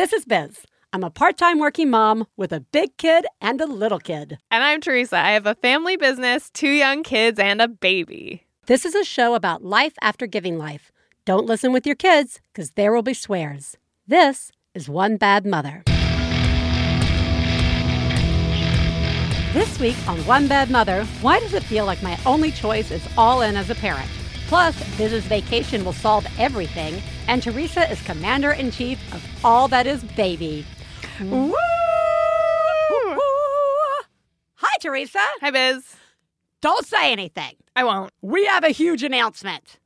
This is Biz. I'm a part time working mom with a big kid and a little kid. And I'm Theresa. I have a family business, two young kids, and a baby. This is a show about life after giving life. Don't listen with your kids, because there will be swears. This is One Bad Mother. This week on One Bad Mother, why does it feel like my only choice is all in as a parent? Plus, Biz's vacation will solve everything, and Theresa is commander in chief of all that is baby. Woo! Hi, Theresa. Hi, Biz. Don't say anything. I won't. We have a huge announcement.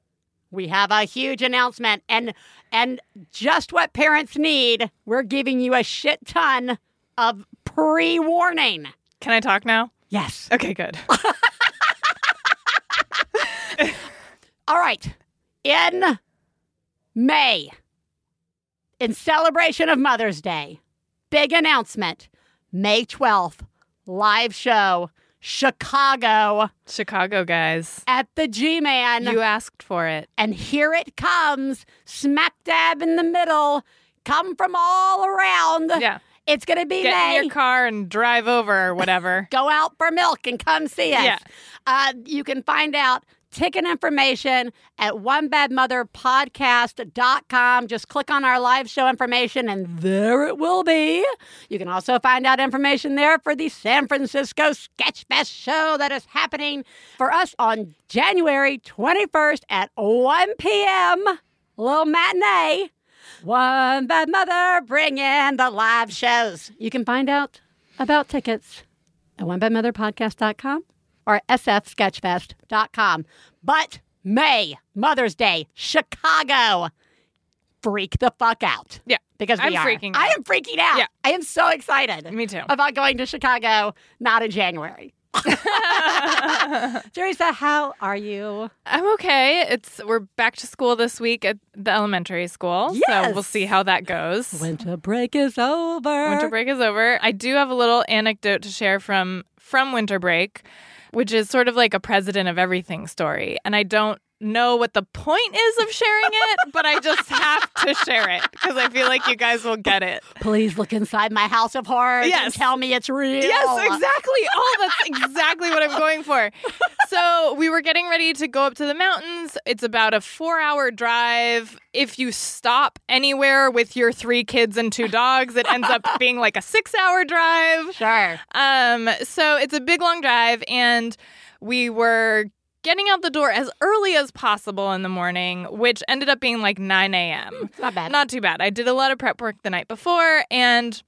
We have a huge announcement, and and just what parents need. We're giving you a shit ton of pre-warning. Can I talk now? Yes. Okay, good. All right. In May, in celebration of Mother's Day, big announcement May 12th, live show, Chicago Chicago guys. at the GMan. You asked for it. and here it comes, smack dab in the middle, come from all around. Yeah. It's going to be Get May. in your car and drive over or whatever. Go out for milk and come see us. Yeah. Uh, you can find out ticket information at onebadmotherpodcast.com. Just click on our live show information and there it will be. You can also find out information there for the San Francisco Sketchfest show that is happening for us on January 21st at 1 p.m. Little matinee. One Bad Mother bringing the live shows. You can find out about tickets at onebadmotherpodcast.com or sfsketchfest.com. But May, Mother's Day, Chicago, freak the fuck out. Yeah. Because we I'm are. freaking I out. am freaking out. Yeah. I am so excited. Me too. About going to Chicago, not in January. Theresa, how are you? I'm okay. It's we're back to school this week at the elementary school. So we'll see how that goes. Winter break is over. Winter break is over. I do have a little anecdote to share from from winter break, which is sort of like a president of everything story. And I don't know what the point is of sharing it, but I just have to share it because I feel like you guys will get it. Please look inside my house of horrors and tell me it's real. Yes, exactly. Oh, that's exactly what I'm going for. So we were getting ready to go up to the mountains. It's about a four hour drive. If you stop anywhere with your three kids and two dogs, it ends up being like a six hour drive. Sure. Um, so it's a big long drive, and we were getting out the door as early as possible in the morning, which ended up being like 9 a.m. Mm, not bad. Not too bad. I did a lot of prep work the night before, and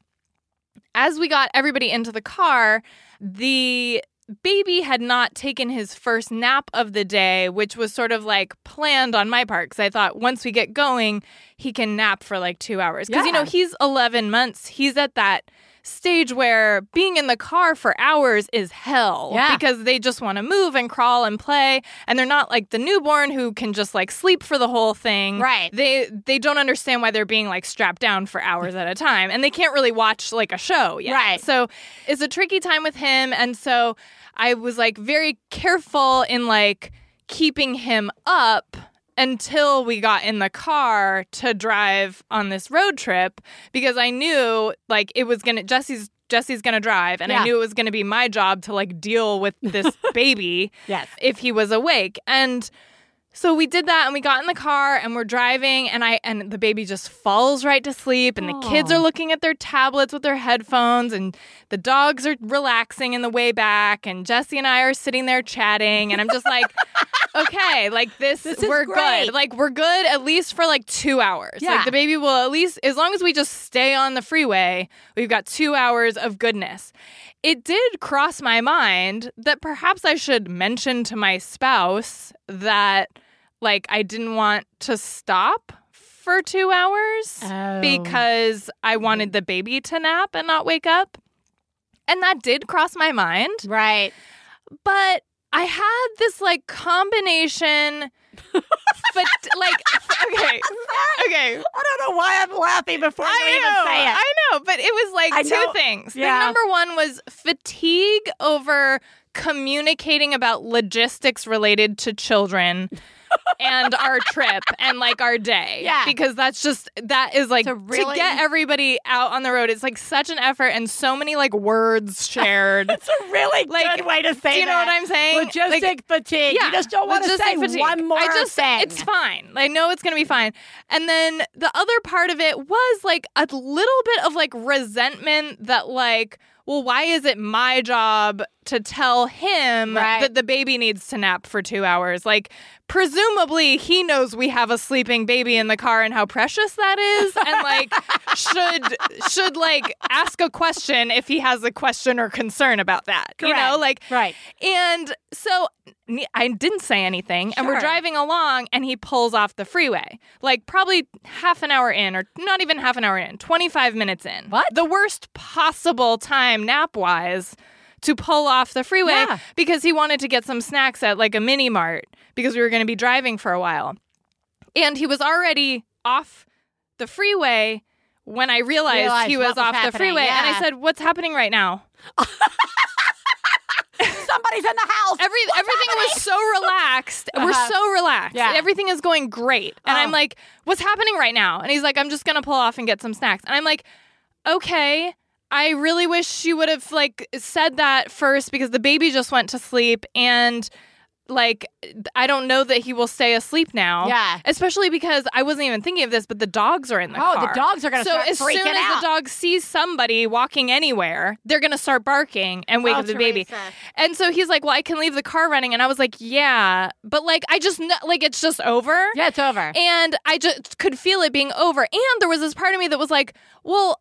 as we got everybody into the car, the baby had not taken his first nap of the day, which was sort of like planned on my part because I thought once we get going, he can nap for like two hours. Because, you know, he's 11 months. He's at that stage where being in the car for hours is hell Yeah. because they just want to move and crawl and play and they're not like the newborn who can just like sleep for the whole thing Right. they they don't understand why they're being like strapped down for hours at a time and they can't really watch like a show yet Right. so it's a tricky time with him and so i was like very careful in like keeping him up until we got in the car to drive on this road trip because I knew like it was gonna Jesse's Jesse's gonna drive and Yeah. I knew it was gonna be my job to like deal with this baby Yes. if he was awake. And so we did that and we got in the car and we're driving and I and the baby just falls right to sleep and the kids are looking at their tablets with their headphones and the dogs are relaxing in the way back and Jesse and I are sitting there chatting and I'm just like okay like this, This is we're great. good like we're good at least for like 2 hours Yeah. like the baby will at least as long as we just stay on the freeway we've got 2 hours of goodness it did cross my mind that perhaps I should mention to my spouse that like I didn't want to stop for 2 hours Oh. because I wanted the baby to nap and not wake up. And that did cross my mind, Right. but I had this like combination but like okay. Okay. I don't know why I'm laughing before you I even know, say it. I know, but it was like I two know. things. Yeah. The number one was fatigue over communicating about logistics related to children and our trip and like our day. Yeah. Because that's just that is like really- to get everybody out on the road. It's like such an effort and so many like words shared. It's a really Like, good way to say do you know that. what I'm saying? Logistic Like, fatigue. you just don't want to say fatigue. one more I just, thing. It's fine. I know it's gonna be fine. And then the other part of it was like a little bit of like resentment that like, well, why is it my job to tell him Right. that the baby needs to nap for two hours? Like, presumably he knows we have a sleeping baby in the car and how precious that is, and like should should like ask a question if he has a question or concern about that. You know, like right. and so I didn't say anything, and we're driving along, and he pulls off the freeway, like probably half an hour in, or not even half an hour in, 25 minutes in. What? The worst possible time, nap wise, to pull off the freeway Yeah. because he wanted to get some snacks at like a mini mart because we were going to be driving for a while. And he was already off the freeway when I realized, Realized he was was off the happening, freeway. And I said, What's happening right now? Somebody's in the house. Every What's everything happening? was so relaxed. We're Uh-huh. so relaxed. Yeah. Everything is going great. And Oh. I'm like, what's happening right now? And he's like, I'm just gonna pull off and get some snacks. And I'm like, okay. I really wish she would have like said that first because the baby just went to sleep and like I don't know that he will stay asleep now. Yeah. Especially because I wasn't even thinking of this, but the dogs are in the Oh, car. the dogs are going to so start as soon as out. the dog sees somebody walking anywhere, they're gonna start barking and wake Oh, up the baby. And so he's like, "Well, I can leave the car running," and I was like, "Yeah, but like I just like it's just over." Yeah, it's over. And I just could feel it being over. And there was this part of me that was like, "Well,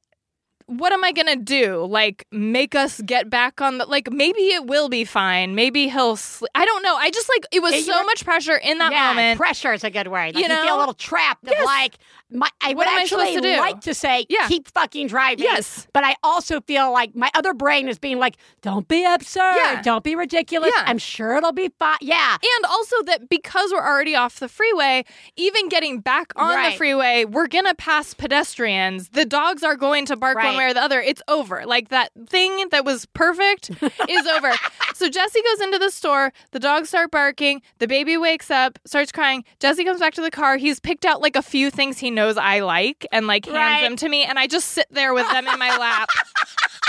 what am I gonna do? Like make us get back on the like maybe it will be fine. Maybe he'll. Sl- I don't know. I just like it was It- so much pressure in that yeah, moment. pressure is a good word. Like You you, feel a little trapped. Of Yes. like, my, I What would I actually to like to say, Yeah. keep fucking driving. Yes. But I also feel like my other brain is being like, don't be absurd. Yeah. Don't be ridiculous. Yeah. I'm sure it'll be fine. Yeah. And also that because we're already off the freeway, even getting back on the freeway, we're gonna pass pedestrians. The dogs are going to bark one way or the other. It's over. Like that thing that was perfect is over. So Jesse goes into the store. The dogs start barking. The baby wakes up, starts crying. Jesse comes back to the car. He's picked out like a few things he knows I like and like hands Right. them to me, and I just sit there with them in my lap.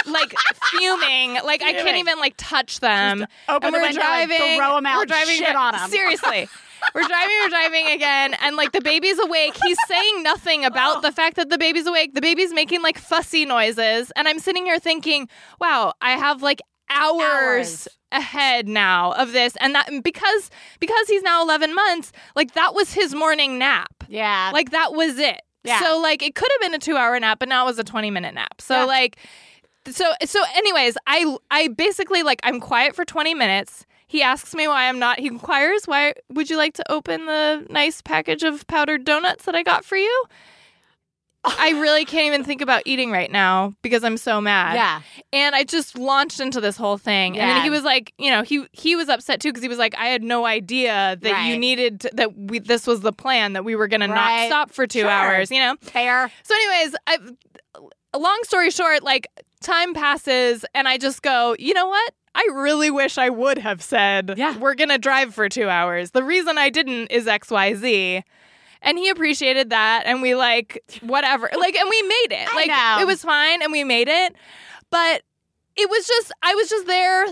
Like fuming, like I can't even like touch them. open and the we're window and driving. throw 'em out We're driving. shit on 'em. Seriously. We're driving, we're driving again, and like the baby's awake. He's saying nothing about oh. the fact that the baby's awake. The baby's making like fussy noises. And I'm sitting here thinking, wow, I have like hours, Hours. Ahead now of this. And that because because he's now 11 months, like that was his morning nap. Yeah. Like that was it. Yeah. So like it could have been a 2-hour nap, but now it was a 20-minute nap. So Yeah. like so so anyways, I I basically like I'm quiet for 20 minutes. He asks me why I'm not. He inquires, "Why would you like to open the nice package of powdered donuts that I got for you?" I really can't even think about eating right now because I'm so mad. yeah. And I just launched into this whole thing. And then he was like, you know, he he was upset too because he was like, I had no idea that you needed to, that we this was the plan that we were going to not stop for 2 Sure. hours, you know. Fair. So anyways, I long story short, like time passes and I just go, you know what? I really wish I would have said, Yeah. we're going to drive for 2 hours. The reason I didn't is XYZ. And he appreciated that and we like whatever. like and we made it. Like know. it was fine and we made it. But it was just I was just there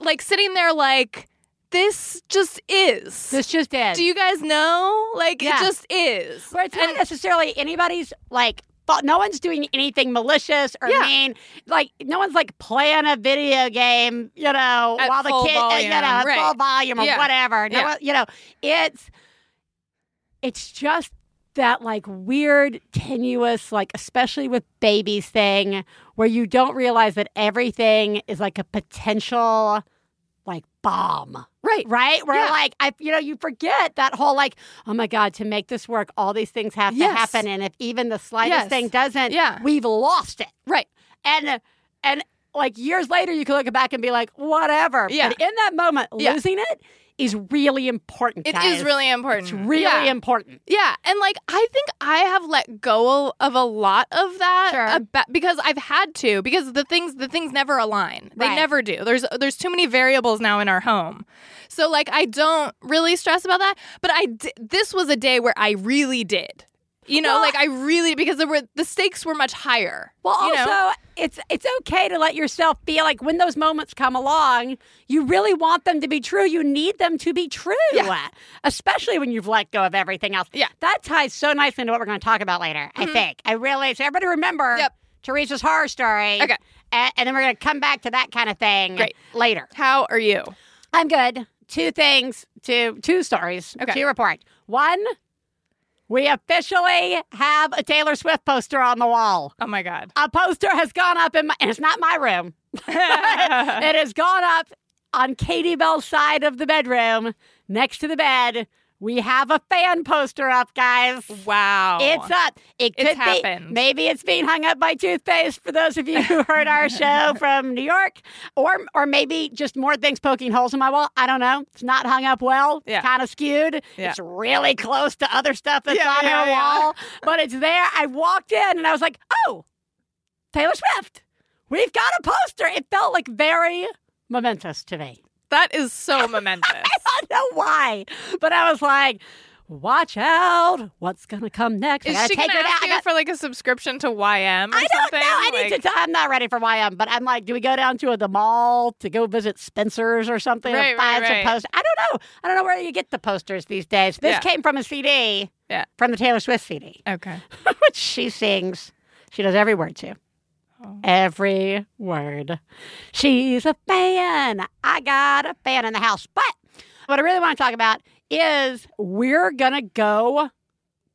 like sitting there like this just is. This just is. Do you guys know? Like Yeah. it just is. Where it's not And- necessarily anybody's like fault. No one's doing anything malicious or Yeah. mean. Like no one's like playing a video game, you know, At while the kid, uh, you volume, know, right. full volume or Yeah. whatever. No, one- you know, it's it's just that like weird, tenuous, like especially with babies thing, where you don't realize that everything is like a potential like bomb Right. right? Where Yeah. like I, you know, you forget that whole like, oh my god, to make this work, all these things have Yes. to happen, and if even the slightest Yes. thing doesn't, Yeah. we've lost it. Right. And and like years later, you can look back and be like, whatever. Yeah. But in that moment, Yeah. losing it is really important. It guys. is really important. It's really yeah. important. Yeah, and like I think I have let go of a lot of that Sure. aba- because I've had to because the things the things never align. They Right. never do. There's there's too many variables now in our home. So like I don't really stress about that, but I this was a day where I really did. You know, Well, like I really because there were the stakes were much higher. Well, also, know? it's it's okay to let yourself feel like when those moments come along, you really want them to be true. You need them to be true, Yeah. especially when you've let go of everything else. Yeah. that ties so nicely into what we're going to talk about later. I mm-hmm. think I really so everybody remember Yep. Theresa's horror story. Okay. and, and then we're going to come back to that kind of thing Great. later. How are you? I'm good. Two things, two two stories Okay. to report. One, we officially have a Taylor Swift poster on the wall. Oh my god. A poster has gone up in my, and it's not my room. it has gone up on Katie Bell's side of the bedroom next to the bed. We have a fan poster up, guys. wow. It's up. It could It's be. happened. Maybe it's being hung up by toothpaste for those of you who heard our show from New York, or or maybe just more things poking holes in my wall. I don't know. It's not hung up well. Yeah. Kind of skewed. Yeah. It's really close to other stuff that's Yeah, on yeah, her yeah. wall, but it's there. I walked in and I was like, oh, Taylor Swift. We've got a poster. It felt like very momentous to me. That is so momentous. I don't know why, but I was like, watch out. What's going to come next? Is she it out. ask I you for like a subscription to YM or I don't something? know. I need Like- to. T- I'm not ready for YM, but I'm like, do we go down to the mall to go visit Spencer's or something? Right, or buy right, some right. posters? I don't know. I don't know where you get the posters these days. This Yeah. came from a CD. Yeah. From the Taylor Swift CD, Okay. which she sings. She does every word to. Oh. Every word. She's a fan. I got a fan in the house. But what I really want to talk about is we're going to go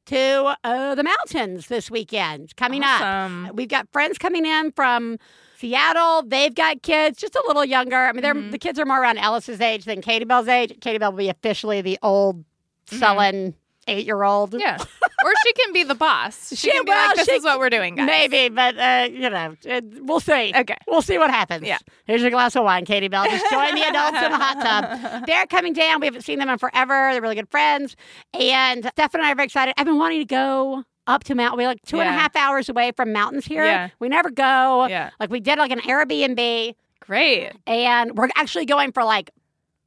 to uh, the mountains this weekend coming up. We've got friends coming in from Seattle. They've got kids just a little younger. I mean, they're, Mhm. the kids are more around Ellis's age than Katie Bell's age. Katie Bell will be officially the old sullen eight year old. Mm-hmm. Yeah. or she can be the boss. She, She- can be well, like, this is what we're doing, guys. Maybe, but uh, you know, it, we'll see. Okay. We'll see what happens. Yeah. Here's your glass of wine, Katie Bell. Just join the adults in the hot tub. They're coming down. We haven't seen them in forever. They're really good friends. And Steph and I are very excited. I've been wanting to go up to Mount. We're like two and a half hours away from mountains here. Yeah. We never go. Yeah. Like we did like an Airbnb Great. and we're actually going for like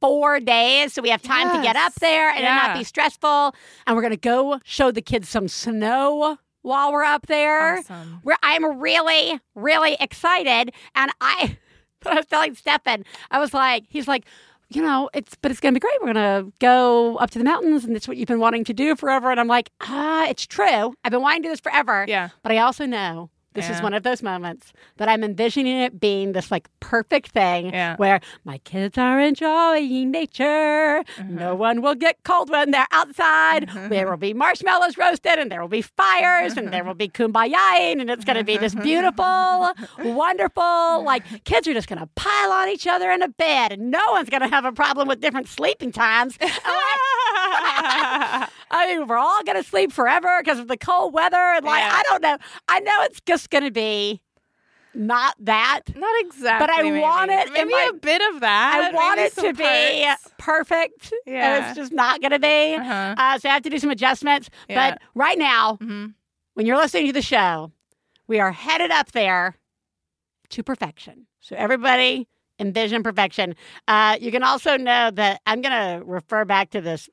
four days so we have time to get up there and it not be stressful and we're going to go show the kids some snow while we're up there Awesome. where I'm really, really excited. And I, but I was telling Stefan, I was like, he's like, you know, it's, but it's going to be great. We're going to go up to the mountains and it's what you've been wanting to do forever. And I'm like, ah, it's true. I've been wanting to do this forever. Yeah. But I also know this is one of those moments that I'm envisioning it being this like perfect thing Yeah. where my kids are enjoying nature. Mm-hmm. No one will get cold when they're outside. There will be marshmallows roasted and there will be fires and there will be kumbayaing and it's going to be this beautiful, wonderful, like kids are just going to pile on each other in a bed and no one's going to have a problem with different sleeping times. And I- mean, we're all going to sleep forever because of the cold weather. And like, Yeah. I don't know. I know it's just going to be not that. Not exactly. But I maybe. want it Maybe my- a bit of that. I want maybe it to some be parts. perfect. And Yeah. it's just not going to be. Uh-huh. Uh, so I have to do some adjustments. Yeah. But right now, Mhm. when you're listening to the show, we are headed up there to perfection. So everybody envision perfection. Uh, you can also know that I'm going to refer back to this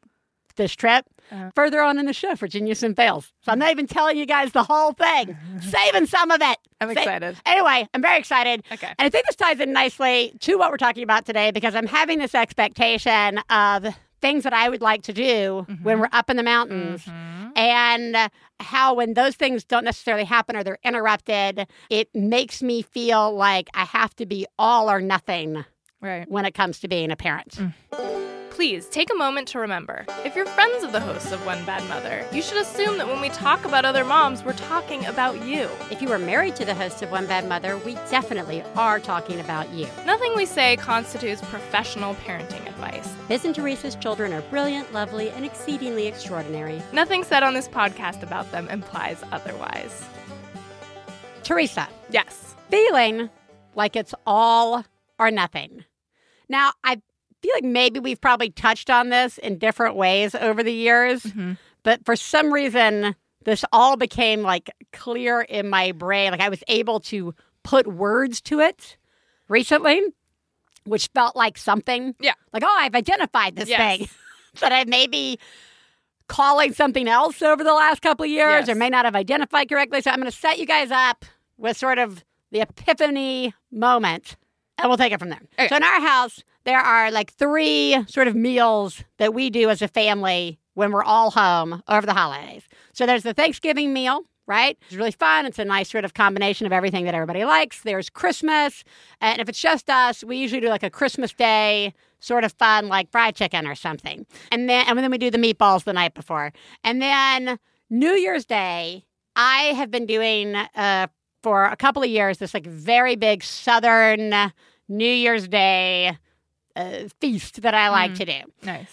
this trip Uh-huh. further on in the show Virginia and Fails. So I'm not even telling you guys the whole thing, saving some of it. I'm Sa- excited. Anyway, I'm very excited. Okay. And I think this ties in nicely to what we're talking about today because I'm having this expectation of things that I would like to do when we're up in the mountains Mhm. and how when those things don't necessarily happen or they're interrupted, it makes me feel like I have to be all or nothing Right. when it comes to being a parent. Please take a moment to remember if you're friends of the hosts of One Bad Mother, you should assume that when we talk about other moms, we're talking about you. If you are married to the host of One Bad Mother, we definitely are talking about you. Nothing we say constitutes professional parenting advice. Biz and Theresa's children are brilliant, lovely, and exceedingly extraordinary. Nothing said on this podcast about them implies otherwise. Theresa, Yes. feeling like it's all or nothing. Now, I feel like maybe we've probably touched on this in different ways over the years, Mhm. but for some reason, this all became like clear in my brain. Like I was able to put words to it recently, which felt like something. Yeah. Like, oh, I've identified this Yes. thing that I maybe calling something else over the last couple of years Yes. or may not have identified correctly. So I'm going to set you guys up with sort of the epiphany moment and we'll take it from there. Okay. So in our house, there are like three sort of meals that we do as a family when we're all home over the holidays. So there's the Thanksgiving meal, right? It's really fun. It's a nice sort of combination of everything that everybody likes. There's Christmas. And if it's just us, we usually do like a Christmas Day sort of fun, like fried chicken or something. And then, and then we do the meatballs the night before. And then New Year's Day, I have been doing uh, for a couple of years this like very big Southern New Year's Day uh, feast that I like Mm. to do. Nice.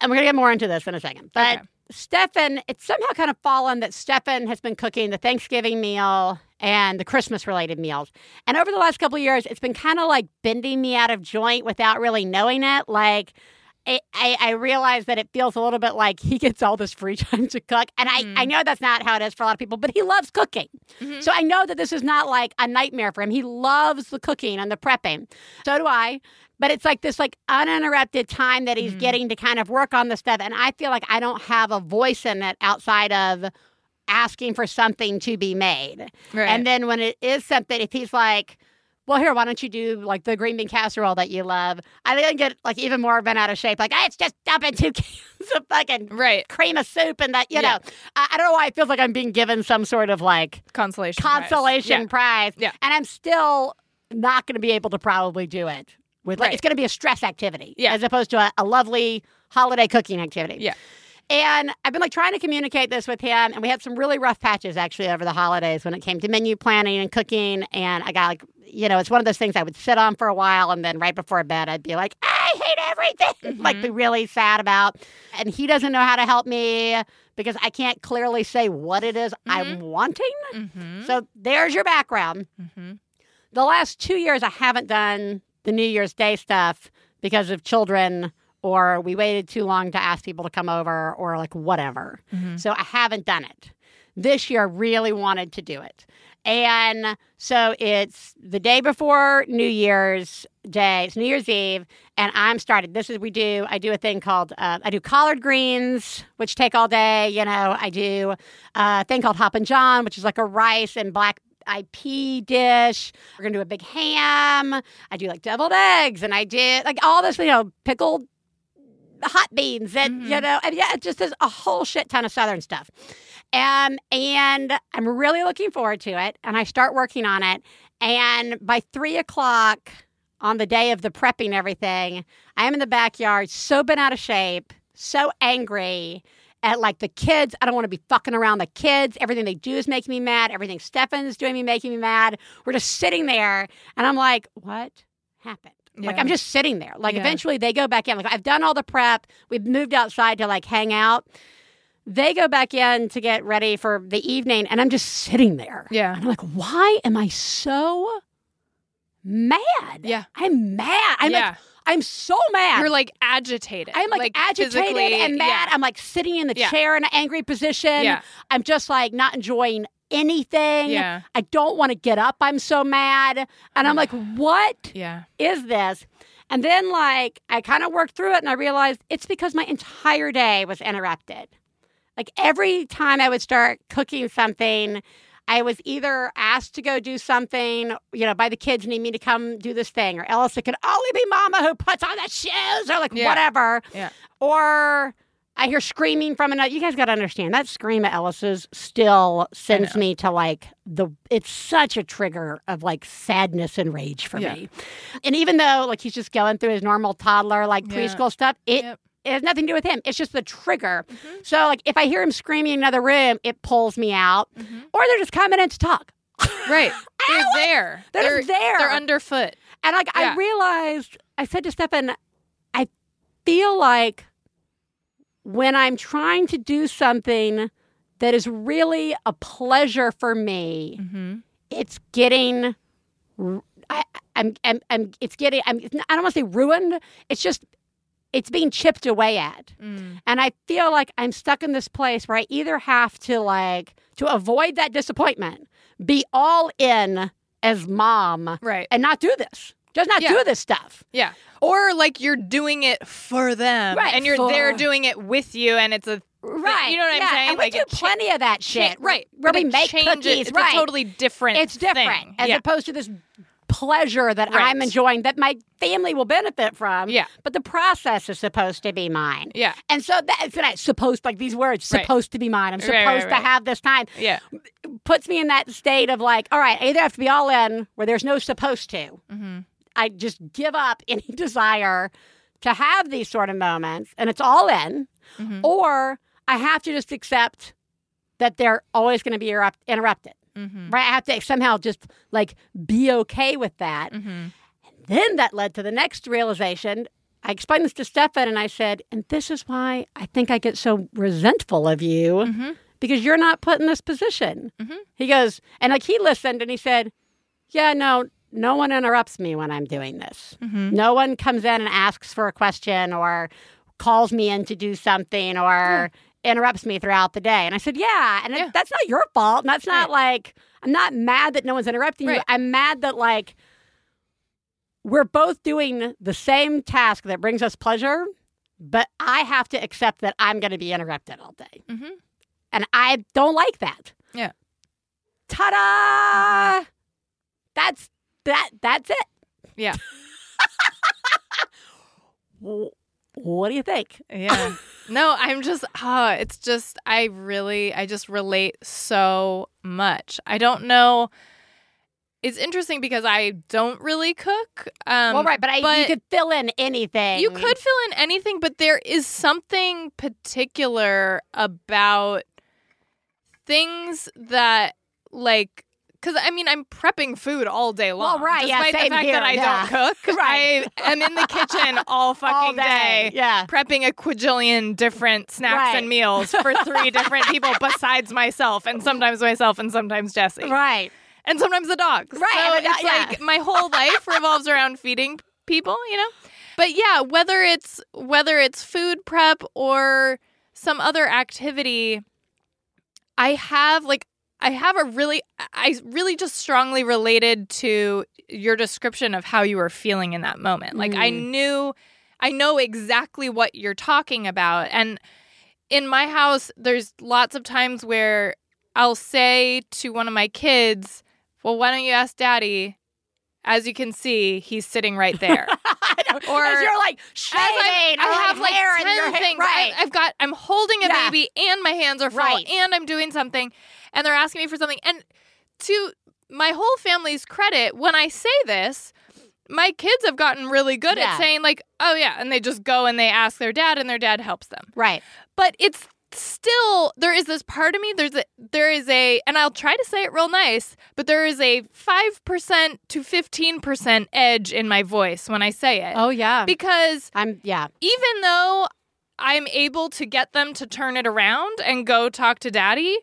And we're going to get more into this in a second. But Okay. Stefan, it's somehow kind of fallen that Stefan has been cooking the Thanksgiving meal and the Christmas related meals. And over the last couple of years, it's been kind of like bending me out of joint without really knowing it. Like, it, I, I realize that it feels a little bit like he gets all this free time to cook. And I, Mhm. I know that's not how it is for a lot of people, but he loves cooking. Mhm. So I know that this is not like a nightmare for him. He loves the cooking and the prepping. So do I. But it's like this like uninterrupted time that he's Mhm. getting to kind of work on the stuff. And I feel like I don't have a voice in it outside of asking for something to be made. Right. And then when it is something, if he's like, well, here, why don't you do like the green bean casserole that you love? I think then get like even more bent out of shape. Like, "Ah, it's just dumping two cans of fucking right. cream of soup and that, you Yeah. know. I, I don't know why it feels like I'm being given some sort of like Consolation. consolation Yeah. prize. Yeah. And I'm still not going to be able to probably do it. With like, Right. it's going to be a stress activity Yeah. as opposed to a, a lovely holiday cooking activity. Yeah. And I've been like trying to communicate this with him, and we had some really rough patches actually over the holidays when it came to menu planning and cooking. And I got like, you know, it's one of those things I would sit on for a while, and then right before bed, I'd be like, I hate everything, like Mhm. be really sad about. And he doesn't know how to help me because I can't clearly say what it is I'm wanting. Mm-hmm. So there's your background. mm-hmm. The last two years, I haven't done the New Year's Day stuff because of children, or we waited too long to ask people to come over, or like whatever. Mhm. So I haven't done it. This year, I really wanted to do it. And so it's the day before New Year's Day, it's New Year's Eve, and I'm started. This is, we do, I do a thing called, uh, I do collard greens, which take all day. You know, I do a thing called Hoppin' John, which is like a rice and black pea dish. We're gonna do a big ham. I do like deviled eggs, and I did like all this, you know, pickled hot beans, and you Mhm. know, and yeah, it just is a whole shit ton of southern stuff. Um, and I'm really looking forward to it. And I start working on it, and by three o'clock on the day of the prepping everything, I am in the backyard, so bent out of shape, so angry at like the kids. I don't want to be fucking around the kids. Everything they do is making me mad. Everything Stefan's doing me making me mad. We're just sitting there, and I'm like, what happened? Like I'm just sitting there. Like Yeah. eventually they go back in. Like I've done all the prep. We've moved outside to like hang out. They go back in to get ready for the evening, and I'm just sitting there. Yeah. And I'm like, why am I so mad? Yeah. I'm mad. I'm yeah. like, I'm so mad. You're like agitated. I'm like, agitated and mad. Yeah. I'm like sitting in the Yeah. chair in an angry position. Yeah. I'm just like not enjoying anything. Yeah. I don't want to get up. I'm so mad. And I'm like, what Yeah. is this? And then like I kind of worked through it and I realized it's because my entire day was interrupted. Like every time I would start cooking something, I was either asked to go do something, you know, by the kids need me to come do this thing, or else it could only be mama who puts on the shoes or like Yeah. whatever. Yeah. Or I hear screaming from another. You guys got to understand that scream at Ellis's still sends me to like the. It's such a trigger of like sadness and rage for Yeah. me. And even though like he's just going through his normal toddler like Yeah. preschool stuff, it Yep. It has nothing to do with him. It's just the trigger. Mhm. So like if I hear him screaming in another room, it pulls me out. Mhm. Or they're just coming in to talk. Right. They're there. They're, just there. They're underfoot. and like Yeah. I realized, I said to Stefan, I feel like when I'm trying to do something that is really a pleasure for me, Mm-hmm. it's getting. I, I'm, I'm, I'm it's getting, I'm, I don't want to say ruined. It's just, it's being chipped away at. Mm. And I feel like I'm stuck in this place where I either have to like, to avoid that disappointment, be all in as mom Right. and not do this. Just not Yeah. do this stuff. Yeah. Or like you're doing it for them. Right, And you're for- they're doing it with you and it's a Right. You know what I'm saying? And we Like, do cha- plenty of that cha- shit. right. Where but we it make changes. cookies. It's right. a totally different it's different thing. as yeah. opposed to this pleasure that Right. I'm enjoying that my family will benefit from. Yeah. But the process is supposed to be mine. yeah. And so that's what I supposed like these words Right. supposed to be mine. I'm supposed right, to have this time. Yeah. Puts me in that state of like, all right, I either have to be all in where there's no supposed to. Mm-hmm. I just give up any desire to have these sort of moments and it's all in, Mhm. or I have to just accept that they're always going to be interrupted. Mm-hmm. Right? I have to somehow just like be okay with that. Mm-hmm. Then that led to the next realization. I explained this to Stefan and I said, and this is why I think I get so resentful of you Mm-hmm. because you're not put in this position. Mhm. He goes, and like he listened and he said, yeah, no, no one interrupts me when I'm doing this. Mm-hmm. No one comes in and asks for a question or calls me in to do something or interrupts me throughout the day. And I said, yeah. And it- that's not your fault. And that's not like, I'm not mad that no one's interrupting you. I'm mad that like we're both doing the same task that brings us pleasure, but I have to accept that I'm going to be interrupted all day. Mhm. And I don't like that. Yeah. Ta-da! That's that that's it. Yeah. Wh- What do you think? Yeah. no, I'm just ah, it's just I really I just relate so much. I don't know it's interesting because I don't really cook. Um well, right, but, I, you could fill in anything. You could fill in anything, but there is something particular about things that like because I mean I'm prepping food all day long. Well, right, yeah, despite same the fact here, that I yeah. don't cook. Right. I am in the kitchen all fucking all day. Yeah. prepping a quadrillion different snacks Right. and meals for three different people besides myself, and sometimes myself, and sometimes Jesse, Right. and sometimes the dogs. Right, So uh, it's yeah. like my whole life revolves around feeding people, you know. But yeah, whether it's whether it's food prep or some other activity, I have like I have a really I really just strongly related to your description of how you were feeling in that moment. Like I Mm. knew I know exactly what you're talking about and in my house there's lots of times where I'll say to one of my kids, "Well, why don't you ask daddy?" As you can see, he's sitting right there. Or- As you're like shaving, I, I have like hair in your ten things. Right. I, have got. I'm holding a Yeah. baby, and my hands are full, Right. and I'm doing something, and they're asking me for something. And to my whole family's credit, when I say this, my kids have gotten really good Yeah. at saying like, "Oh yeah," and they just go and they ask their dad, and their dad helps them. right. But it's still there is this part of me there's a there is a and I'll try to say it real nice but there is a 5% to 15% edge in my voice when I say it Oh yeah. because I'm yeah. even though I'm able to get them to turn it around and go talk to daddy,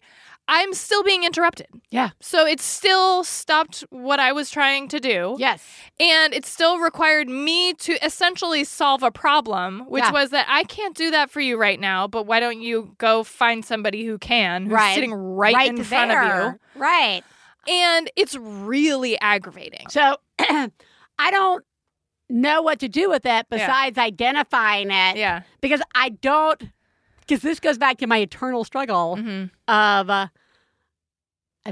I'm still being interrupted. Yeah. So it still stopped what I was trying to do. Yes. And it still required me to essentially solve a problem, which Yeah. was that I can't do that for you right now, but why don't you go find somebody who can, who's Right. sitting right, in front of you. Right. And it's really aggravating. So I don't know what to do with it besides identifying it Yeah. because I don't because this goes back to my eternal struggle hmm of uh,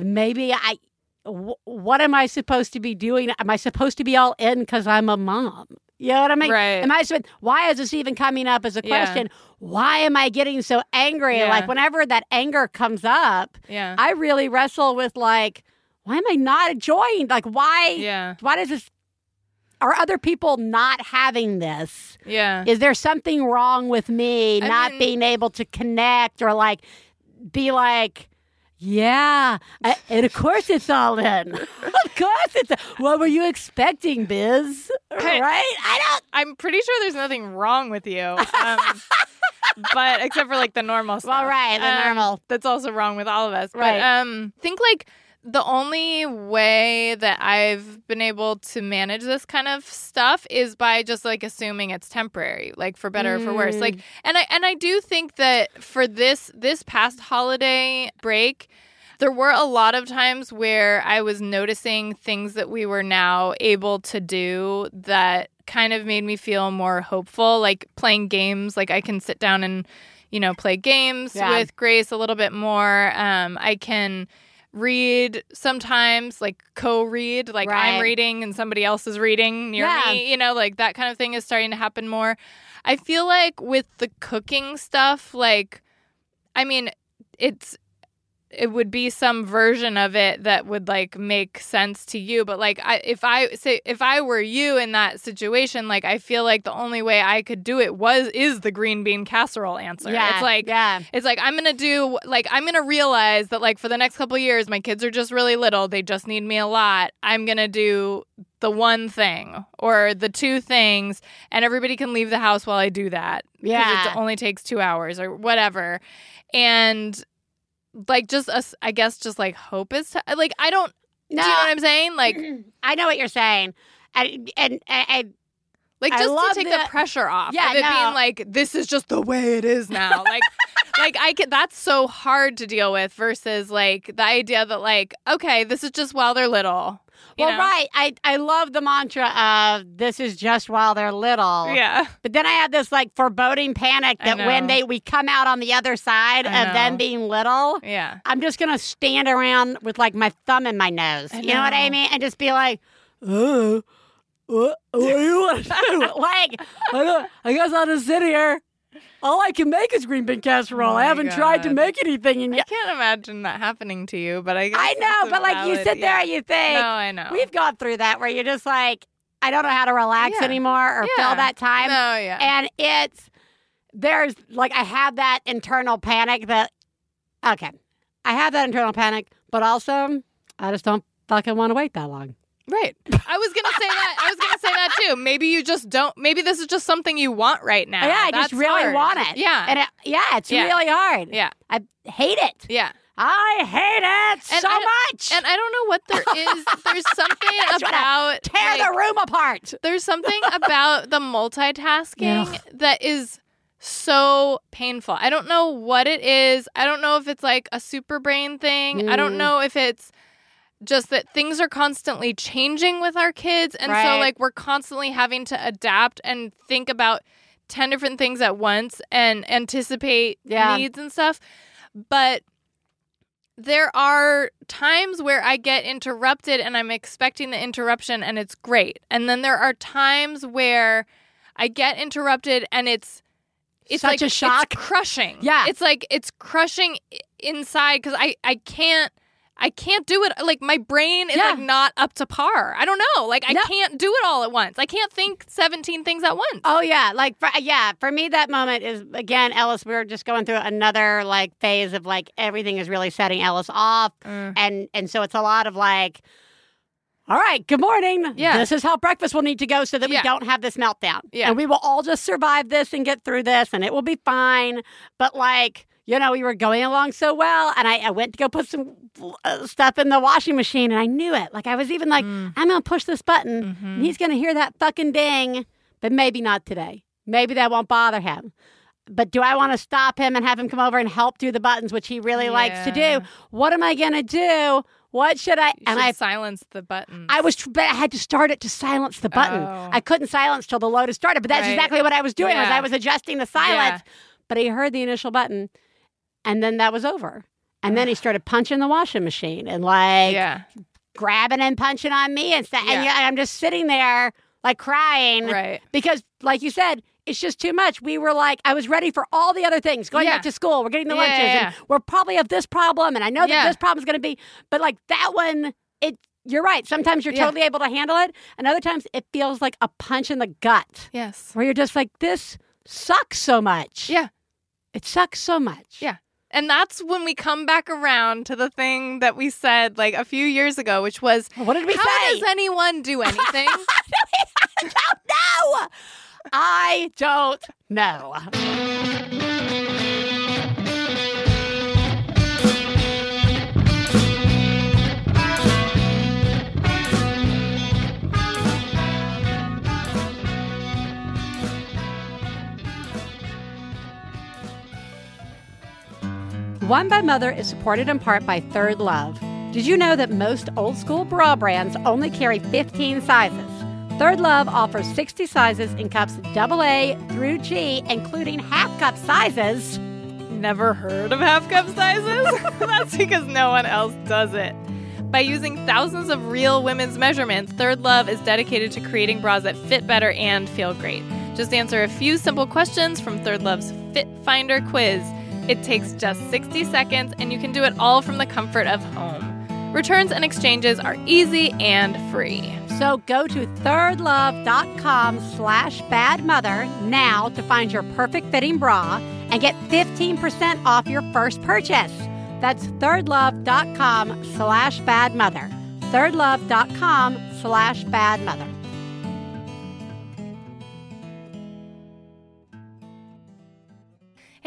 maybe I w- what am I supposed to be doing? Am I supposed to be all in because I'm a mom? You know what I mean? Right. Am I supposed? Why is this even coming up as a Yeah. question? Why am I getting so angry? Yeah. Like whenever that anger comes up, Yeah. I really wrestle with like, why am I not enjoying? Like, why? yeah. Why does this? Are other people not having this? Yeah. Is there something wrong with me I not mean- being able to connect or like be like, yeah, I, and of course it's all in. of course it's. What were you expecting, Biz? Right? I don't. I'm pretty sure there's nothing wrong with you. Um, but except for like the normal stuff. Well, right, the Um, normal. That's also wrong with all of us. Right. But um think like the only way that I've been able to manage this kind of stuff is by just like assuming it's temporary, like for better or for worse. Mm. Like and I and I do think that for this this past holiday break, there were a lot of times where I was noticing things that we were now able to do that kind of made me feel more hopeful, like playing games, like I can sit down and you know, play games Yeah. with Grace a little bit more. Um, I can read sometimes, like co-read, like I'm reading and somebody else is reading near Yeah. me. You know, like that kind of thing is starting to happen more. I feel like with the cooking stuff, like, I mean, it's it would be some version of it that would like make sense to you. But like I, if i say if i were you in that situation like i feel like the only way i could do it was is the green bean casserole answer. Yeah, it's like yeah, it's like i'm gonna do like i'm gonna realize that like for the next couple years my kids are just really little. They just need me a lot. I'm gonna do the one thing or the two things and everybody can leave the house while i do that Yeah. it only takes two hours or whatever. And like just us i guess just like hope is like i don't no, do you know what i'm saying? Like I know what you're saying, and and, and like just to take the- the pressure off Yeah, of it no. being like this is just the way it is now like like i can that's so hard to deal with versus like the idea that like okay this is just while they're little well, know? right. I I love the mantra of this is just while they're little. yeah But then I had this like foreboding panic that when they we come out on the other side I of them being little, yeah I'm just gonna stand around with like my thumb in my nose. You know what I mean? And just be like, oh, what, what do you want to do? like, I, don't- I guess I'll just sit here. All I can make is green bean casserole. Oh I haven't tried to make anything in i yet. can't imagine that happening to you but i guess I know, but like you sit there yeah. and you think, no i know we've gone through that where you're just like, I don't know how to relax Yeah. anymore or Yeah. fill that time. no yeah And it's there's like I have that internal panic that okay. I have that internal panic, but also I just don't fucking want to wait that long. Right. I was gonna say that. I was gonna say that too. Maybe you just don't. Maybe this is just something you want right now. yeah, I just really hard. want it. Yeah. And it, yeah, it's Yeah. really hard. yeah. I hate it. Yeah. I hate it And so I much. And I don't know what there is. There's something That's what I- about Tear like, the room apart. There's something about the multitasking Ugh. that is so painful. I don't know what it is. I don't know if it's like a super brain thing. I don't Mm. know if it's just that things are constantly changing with our kids. And so, like, we're constantly having to adapt and think about 10 different things at once and anticipate Yeah. needs and stuff. But there are times where I get interrupted and I'm expecting the interruption and it's great. And then there are times where I get interrupted and it's it's Such like a shock. It's crushing. Yeah. It's like it's crushing inside cuz I I can't I can't do it like my brain is Yeah. like not up to par. I don't know. Like I No. can't do it all at once. I can't think 17 things at once. Oh yeah, like for, yeah, for me that moment is again Ellis. we are just going through another like phase of like everything is really setting Ellis off, Mm. and and so it's a lot of like, all right, good morning. Yeah. this is how breakfast will need to go so that Yeah. we don't have this meltdown. Yeah. and we will all just survive this and get through this, and it will be fine. But like. You know, we were going along so well, and I, I went to go put some uh, stuff in the washing machine, and I knew it. Like I was even like, Mm. I'm gonna push this button, Mhm. and he's going to hear that fucking ding, but maybe not today. Maybe that won't bother him. But do I want to stop him and have him come over and help do the buttons, which he really likes to do? What am I going to do? What should I? You and should I, silence the button. I was, but I had to start it to silence the button. Oh. I couldn't silence till the load had started. But that's Right. exactly what I was doing. Was I was adjusting the silence. But he heard the initial button, and then that was over. And then he started punching the washing machine and like yeah. grabbing and punching on me and stuff. Yeah. And I'm just sitting there like crying Right. because, like you said, it's just too much. We were like, I was ready for all the other things. Going Yeah. back to school, we're getting the lunches, and we're probably of this problem, and I know that this is going to be, but like that one, it. You're right. Sometimes you're totally able to handle it, and other times it feels like a punch in the gut, Yes. where you're just like, this sucks so much. Yeah. it sucks so much. Yeah. And that's when we come back around to the thing that we said like a few years ago, which was What did we how say? does anyone do anything? I don't know. I don't know. One Bad Mother is supported in part by Third Love. Did you know that most old school bra brands only carry 15 sizes? Third Love offers 60 sizes in cups AA through G, including half cup sizes. Never heard of half cup sizes? That's because no one else does it. By using thousands of real women's measurements, Third Love is dedicated to creating bras that fit better and feel great. Just answer a few simple questions from Third Love's Fit Finder quiz. It takes just 60 seconds and you can do it all from the comfort of home. Returns and exchanges are easy and free. So go to thirdlove.com slash badmother now to find your perfect fitting bra and get 15% off your first purchase. That's thirdlove.com slash badmother. thirdlove.com slash badmother.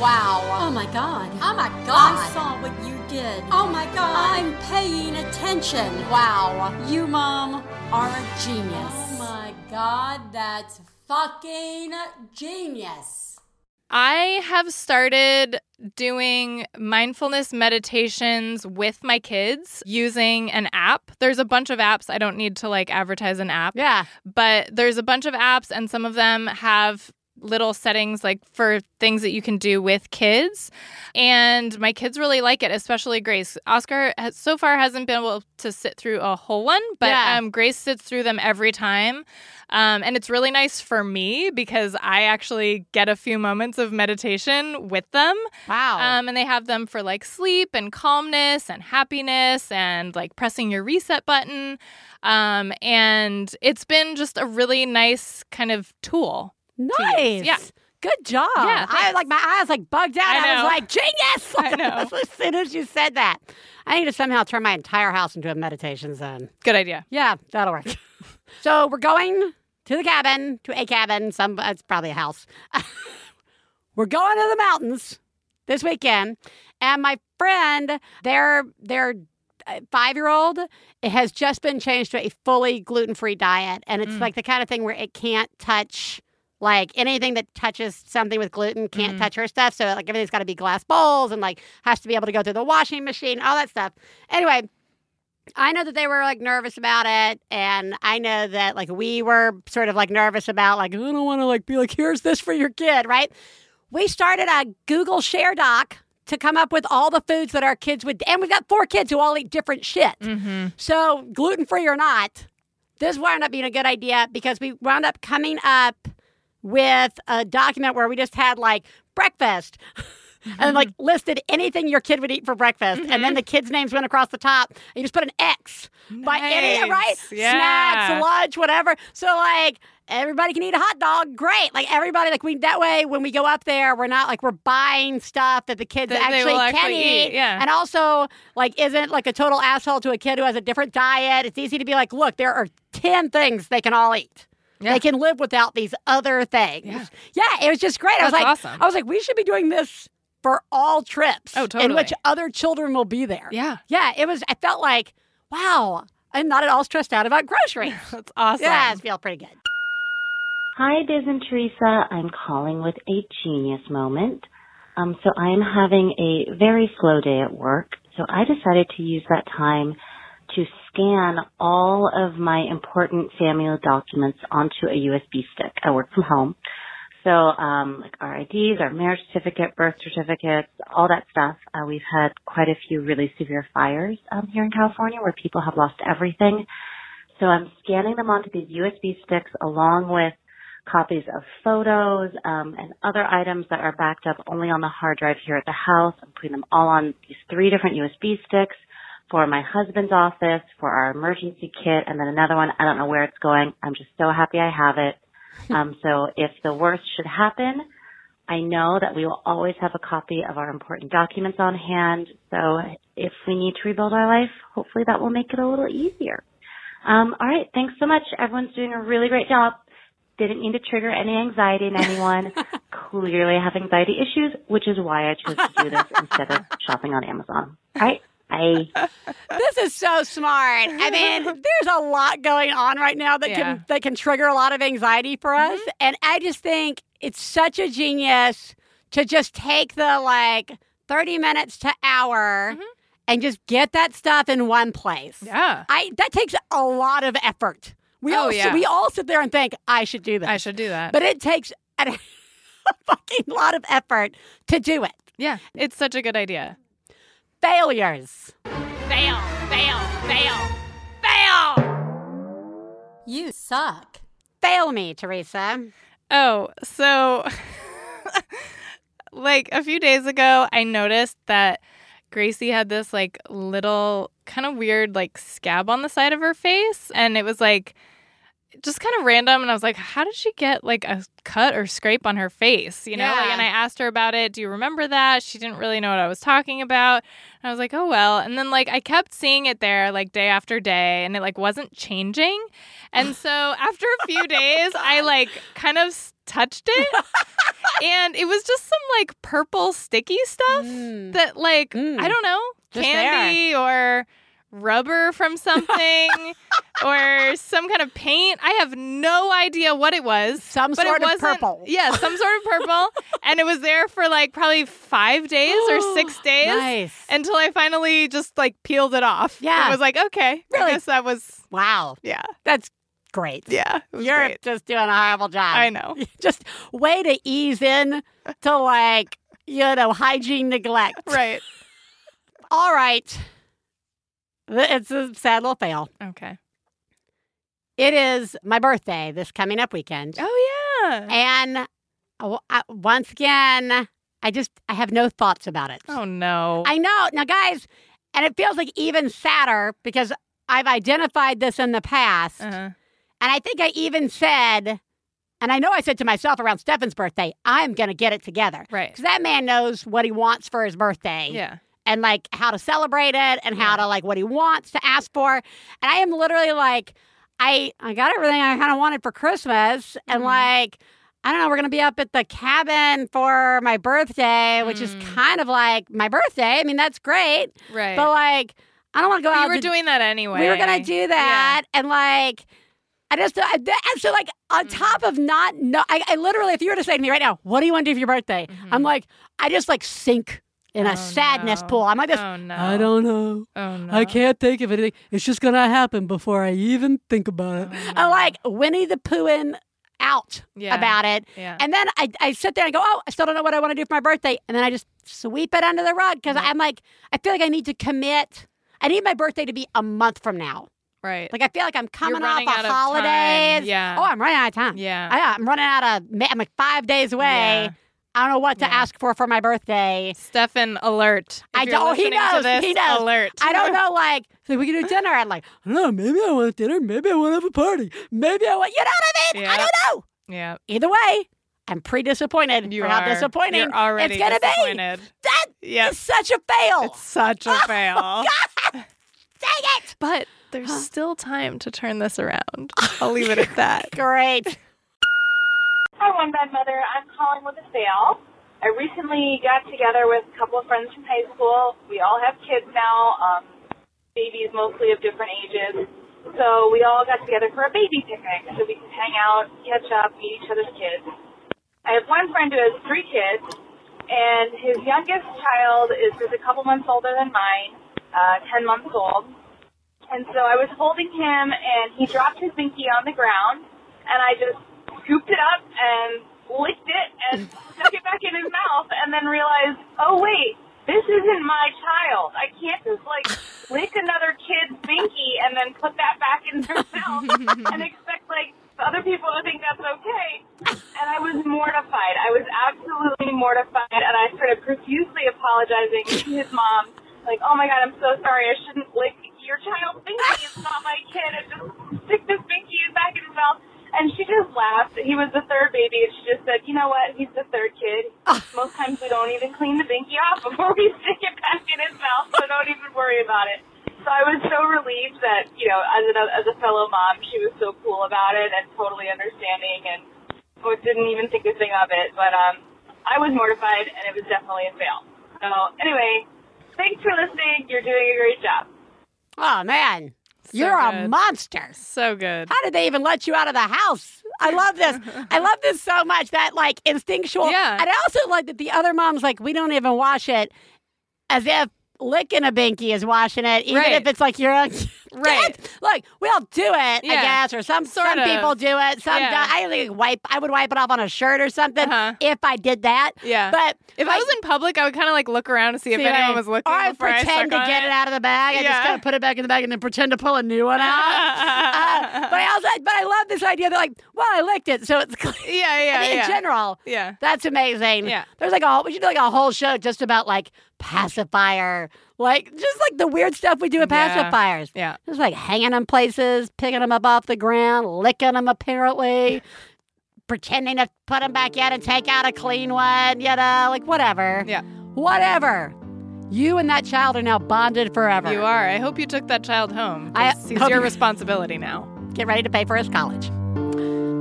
Wow. Oh my god. Oh my God. I saw what you did. Oh my god. I'm paying attention. Wow. You, Mom, are a genius. Oh my god, that's fucking genius. I have started doing mindfulness meditations with my kids using an app. There's a bunch of apps. I don't need to like advertise an app. Yeah. but there's a bunch of apps and some of them have little settings like for things that you can do with kids and my kids really like it especially grace oscar has, so far hasn't been able to sit through a whole one but Yeah. um, grace sits through them every time um, and it's really nice for me because i actually get a few moments of meditation with them Wow. um, and they have them for like sleep and calmness and happiness and like pressing your reset button. Um, and it's been just a really nice kind of tool. Nice. yeah. Good job. Yeah, I like my eyes like bugged out. I I, was like, genius. I know. as soon as you said that. I need to somehow turn my entire house into a meditation zone. Good idea. Yeah, that'll work. so we're going to the cabin, to a cabin. Some it's probably a house. we're going to the mountains this weekend, and my friend, their their uh, five year old, it has just been changed to a fully gluten free diet, and it's mm. like the kind of thing where it can't touch. Like anything that touches something with gluten can't mm. touch her stuff. So like everything's got to be glass bowls and like has to be able to go through the washing machine, all that stuff. Anyway, I know that they were like nervous about it, and I know that like we were sort of like nervous about like I don't want to like be like here's this for your kid, right? We started a Google Share Doc to come up with all the foods that our kids would, and we've got four kids who all eat different shit. Mm-hmm. So gluten free or not, this wound up being a good idea because we wound up coming up with a document where we just had like breakfast and like mm-hmm. listed anything your kid would eat for breakfast. And then the mm-hmm. kids names went across the top and you just put an x by any Nice. right? Yeah. snacks lunch whatever. So like everybody can eat a hot dog. Great. Like everybody like we that way when we go up there we're not like we're buying stuff that the kids That actually can actually eat eat, yeah. and also like isn't like a total asshole to a kid who has a different diet? It's easy to be like look there are 10 things they can all eat Yeah. they can live without these other things. Yeah. yeah it was just great. I was like, awesome. I was like, we should be doing this for all trips. Oh, totally. In which other children will be there. Yeah. Yeah, it was, I felt like, wow, I'm not at all stressed out about groceries. That's awesome. yeah, I feel pretty good. Hi, Biz and Theresa. I'm calling with a genius moment. Um, so I'm having a very slow day at work. So I decided to use that time to scan all of my important family documents onto a USB stick. I work from home. So, um, like our IDs, our marriage certificate, birth certificates, all that stuff. Uh, we've had quite a few really severe fires um, here in California where people have lost everything. So I'm scanning them onto these USB sticks along with copies of photos um, and other items that are backed up only on the hard drive here at the house. I'm putting them all on these three different USB sticks for my husband's office, for our emergency kit, and then another one. I don't know where it's going. I'm just so happy I have it. Um, so if the worst should happen, I know that we will always have a copy of our important documents on hand. So if we need to rebuild our life, hopefully that will make it a little easier. Um, all right. Thanks so much. Everyone's doing a really great job. Didn't mean to trigger any anxiety in anyone. Clearly I have anxiety issues, which is why I chose to do this instead of shopping on Amazon. All right. Bye. This is so smart. I mean, there's a lot going on right now that Yeah. can that can trigger a lot of anxiety for mm-hmm. us, and I just think it's such a genius to just take the like 30 minutes to hour mm-hmm. and just get that stuff in one place. Yeah. I that takes a lot of effort. We Oh, all yeah. we all sit there and think I should do this. I should do that. But it takes a, a fucking lot of effort to do it. yeah, it's such a good idea. Failures. Fail, fail, fail, fail. You suck. Fail me, Theresa. Oh, so like a few days ago, I noticed that Gracie had this like little kind of weird like scab on the side of her face. And it was like just kind of random. And I was like, how did she get like a cut or scrape on her face? You know? Like, and I asked her about it. Do you remember that? She didn't really know what I was talking about. And I was like, oh, well. And then like I kept seeing it there like day after day and it like wasn't changing. And so after a few days, I like kind of touched it and it was just some like purple sticky stuff Mm. that like Mm. I don't know Just candy or rubber from something or some kind of paint. I have no idea what it was. Some but sort it of wasn't, purple. Yeah, some sort of purple. and it was there for like probably five days or six days Nice. until I finally just like peeled it off. Yeah. It was like, okay. Really? I guess that was, Wow. yeah. That's great. Yeah. You're great. just doing a horrible job. I know. Just way to ease in to like, you know, hygiene neglect. Right. All right. It's a sad little fail. Okay. It is my birthday this coming up weekend. Oh, yeah. And uh, I- once again, I just I have no thoughts about it. Oh, no. I know. Now guys, and it feels like even sadder because I've identified this in the past. uh-huh. And I think I even said, and I know I said to myself around Stefan's birthday, I'm going to get it together. Right. Because that man knows what he wants for his birthday Yeah. And like how to celebrate it and how Yeah. to like what he wants to ask for. And I am literally like, I, I got everything I kind of wanted for Christmas. And Mhm. like, I don't know, we're going to be up at the cabin for my birthday, which is Mm. kind of like my birthday. I mean, that's great. Right. But like, I don't want to go But out you were to doing that anyway. we were gonna do that, and like, I just, I, and so like on Mm. top of not, no, I, I literally, if you were to say to me right now, what do you want to do for your birthday? I'm like, I just like sink in Mm-hmm. Oh, a sadness no. pool. I'm like this. Oh no. I don't know. Oh no. I can't think of anything. It's just gonna happen before I even think about it. Oh, I'm like Winnie the Pooh out Yeah. about it, Yeah. and then I, I sit there and go, oh, I still don't know what I want to do for my birthday, and then I just sweep it under the rug because I'm like, I feel like I need to commit. I need my birthday to be a month from now. right. Like I feel like I'm coming off running of of holidays. time. Yeah. Oh, I'm running out of time. yeah. I, I'm running out of. I'm like five days away. Yeah. I don't know what to Yeah. ask for for my birthday. Stefan, alert. If I don't- oh, he listening to knows, this, he knows. Alert. I don't know. Like, so we can do dinner and like, I don't know. Maybe I want dinner. Maybe I want to have a party. maybe I want. You know what I mean? I don't know. Yeah. Either way, I'm pretty disappointed You for are. how disappointing You're already it's gonna be. disappointed. That Yep. is such a fail. It's such a oh, fail. Dang it! But there's still time to turn this around. I'll leave it at that. Great. Hi, One Bad Mother. I'm calling with a sale. I recently got together with a couple of friends from high school. We all have kids now, um, babies mostly of different ages. So we all got together for a baby picnic so we could hang out, catch up, meet each other's kids. I have one friend who has three kids, and his youngest child is just a couple months older than mine, uh, 10 months old. And so I was holding him, and he dropped his binky on the ground, and I just scooped it up and licked it and stuck it back in his mouth, and then realized, oh wait, this isn't my child. I can't just like lick another kid's binky and then put that back in their mouth and expect like other people to think that's okay. And I was mortified. I was absolutely mortified, and I started profusely apologizing to his mom, like, "Oh my God, I'm so sorry. I shouldn't lick your child's binky. It's not my kid. And just stick this binky back in his mouth." And she just laughed. He was the third baby, and she just said, "You know what? He's the third kid. Most times we don't even clean the binky off before we stick it back in his mouth, so don't even worry about it." So I was so relieved that you know, as a as a fellow mom. She was so cool about it and totally understanding and didn't even think a thing of it. But um, I was mortified and it was definitely a fail. So anyway, thanks for listening. You're doing a great job. Oh man, So you're a monster. So good. How did they even let you out of the house? I love this. I love this so much. That like instinctual. Yeah. And I also like that the other mom's like, we don't even wash it, as if licking a binky is washing it, even Right. if it's like you're a Right. Look, we'll do it, I guess, or some Sort some of. people do it. Some Yeah. I like wipe. I would wipe it off on a shirt or something Uh-huh. if I did that. Yeah. But If I was in public, I would kind of like look around to see if anyone like, was looking. Or I before I pretend to get it out of the bag. I just kind of put it back in the bag and then pretend to pull a new one out. Uh, but I also, but I love this idea that like, well, I licked it, so it's clean. Yeah, yeah, I mean, yeah. in general, Yeah. that's amazing. Yeah. there's like a whole, we should do like a whole show just about like pacifier, like just like the weird stuff we do with Yeah. pacifiers. Yeah. Just like hanging them places, picking them up off the ground, licking them apparently. Pretending to put them back in and take out a clean one, you know, like whatever. Yeah. Whatever. You and that child are now bonded forever. You are. I hope you took that child home. I he's your you- responsibility now. Get ready to pay for his college.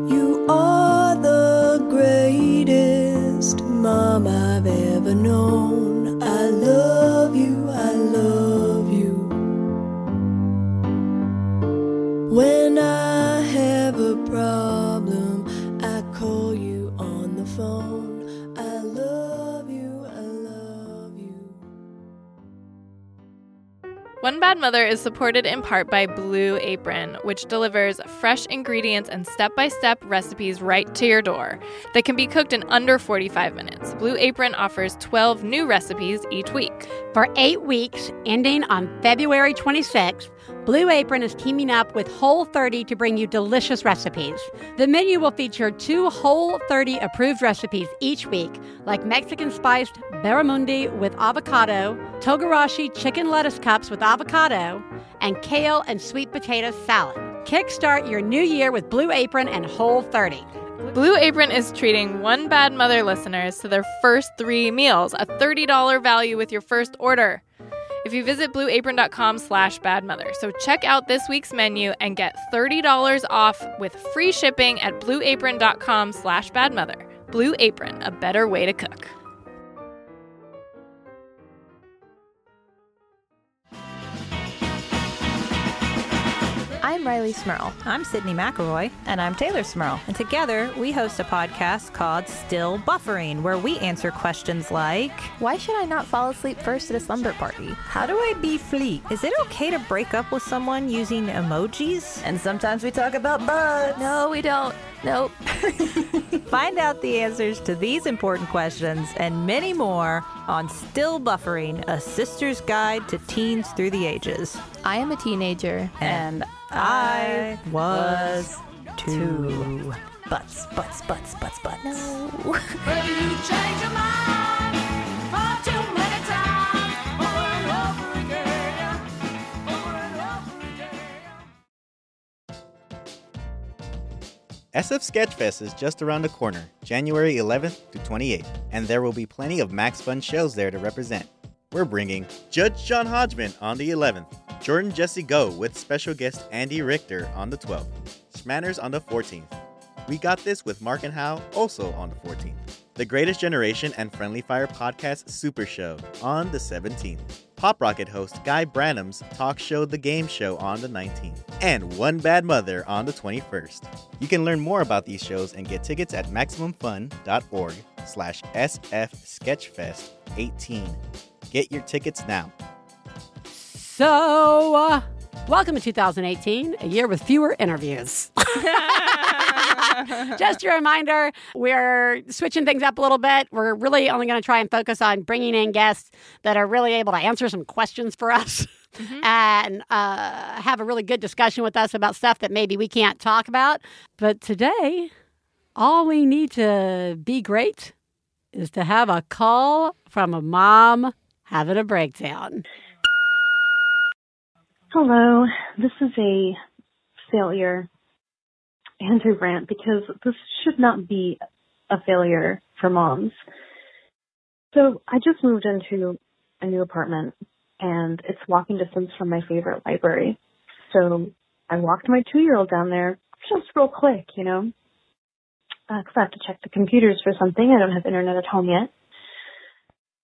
You are the greatest mom I've ever known. I love you, I love you. When I have a problem, I call you on the phone. One Bad Mother is supported in part by Blue Apron, which delivers fresh ingredients and step by step recipes right to your door that can be cooked in under 45 minutes. Blue Apron offers 12 new recipes each week. For eight weeks, ending on February 26th, Blue Apron is teaming up with Whole 30 to bring you delicious recipes. The menu will feature two Whole 30 approved recipes each week, like Mexican spiced barramundi with avocado, togarashi chicken lettuce cups with avocado, and kale and sweet potato salad. Kickstart your new year with Blue Apron and Whole 30. Blue Apron is treating One Bad Mother listeners to their first three meals, a $30 value with your first order. If you visit blueapron.com slash badmother. So check out this week's menu and get $30 off with free shipping at blueapron.com slash badmother. Blue Apron, a better way to cook. I'm Rileigh Smirl. I'm Sydnee McElroy. And I'm Teylor Smirl. And together we host a podcast called Still Buffering, where we answer questions like Why should I not fall asleep first at a slumber party? How do I be fleet? Is it okay to break up with someone using emojis? And sometimes we talk about bugs. No, we don't. Nope. Find out the answers to these important questions and many more on Still Buffering, a sister's guide to teens through the ages. I am a teenager. And I was two. Butts, butts, butts, butts, butts. SF Sketchfest is just around the corner, January 11th to 28th, and there will be plenty of Max Fun shows there to represent. We're bringing Judge John Hodgman on the 11th, Jordan Jesse Go with special guest Andy Richter on the 12th, Schmanners on the 14th. We Got This with Mark and Hal also on the 14th. The Greatest Generation and Friendly Fire Podcast Super Show on the 17th. Pop Rocket host Guy Branum's talk show The Game Show on the 19th. And One Bad Mother on the 21st. You can learn more about these shows and get tickets at MaximumFun.org slash sfsketchfest18. Get your tickets now. So, uh, welcome to 2018, a year with fewer interviews. Just a reminder, we're switching things up a little bit. We're really only going to try and focus on bringing in guests that are really able to answer some questions for us and uh, have a really good discussion with us about stuff that maybe we can't talk about. But today, all we need to be great is to have a call from a mom having a breakdown. Hello, this is a failure and a rant because this should not be a failure for moms. So I just moved into a new apartment and it's walking distance from my favorite library. So I walked my two year old down there just real quick, you know, because I have to check the computers for something. I don't have internet at home yet.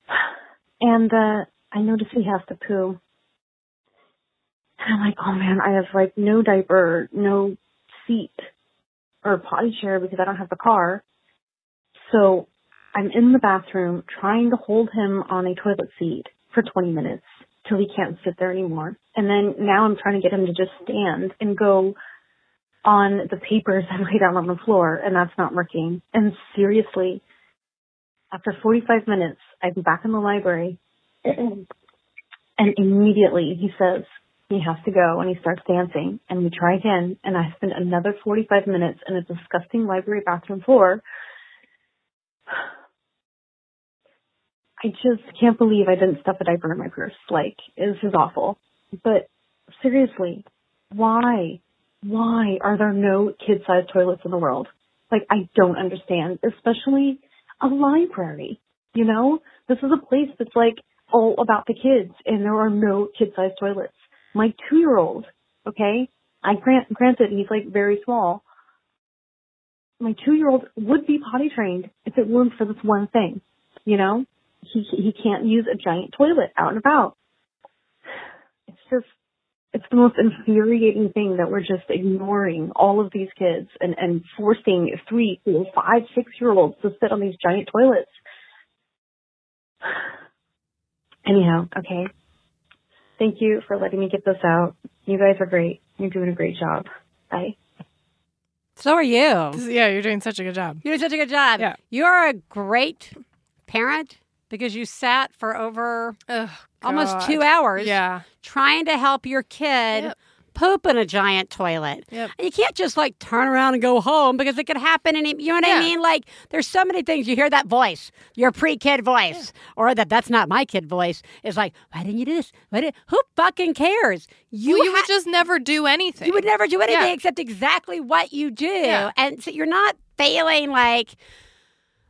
And uh, I notice he has to poo. And I'm like, oh man, I have like no diaper, no seat or potty chair because I don't have the car. So I'm in the bathroom trying to hold him on a toilet seat for 20 minutes till he can't sit there anymore. And then now I'm trying to get him to just stand and go on the papers I lay down on the floor and that's not working. And seriously, after 45 minutes, I'm back in the library and immediately he says he has to go and he starts dancing and we try again and I spend another 45 minutes in a disgusting library bathroom floor. I just can't believe I didn't stuff a diaper in my purse. Like, this is awful. But seriously, why? Why are there no kid-sized toilets in the world? Like, I don't understand, especially a library. You know, this is a place that's like all about the kids and there are no kid-sized toilets. My two-year-old, okay, I grant, granted he's like very small. My two-year-old would be potty trained if it weren't for this one thing, you know? He, he can't use a giant toilet out and about. It's just, it's the most infuriating thing that we're just ignoring all of these kids and, and forcing three, four, five, six year olds to sit on these giant toilets. Anyhow, okay. Thank you for letting me get this out. You guys are great. You're doing a great job. Bye. So are you. Yeah, you're doing such a good job. You're doing such a good job. Yeah. You're a great parent because you sat for over almost two hours Yeah. trying to help your kid Yep. Poop in a giant toilet. Yep. And you can't just like turn around and go home because it could happen. And you know what I mean? Like there's so many things. You hear that voice, your pre-kid voice, or that that's not my kid voice. Is like, why didn't you do this? Why did, who fucking cares? You, you ha- would just never do anything. you would never do anything Yeah. except exactly what you do, Yeah. and so you're not failing like.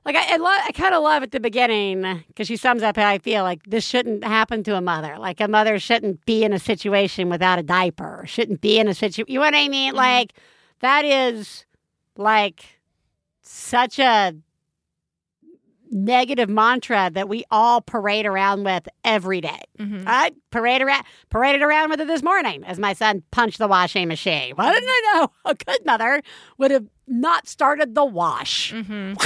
Like I, I, lo- I kind of love at the beginning because she sums up how I feel like this shouldn't happen to a mother. Like a mother shouldn't be in a situation without a diaper. Shouldn't be in a situation. You know what I mean? Like that is like such a negative mantra that we all parade around with every day. Mhm. I parade around, paraded around with it this morning as my son punched the washing machine. Why didn't I know a good mother would have not started the wash? Mm-hmm.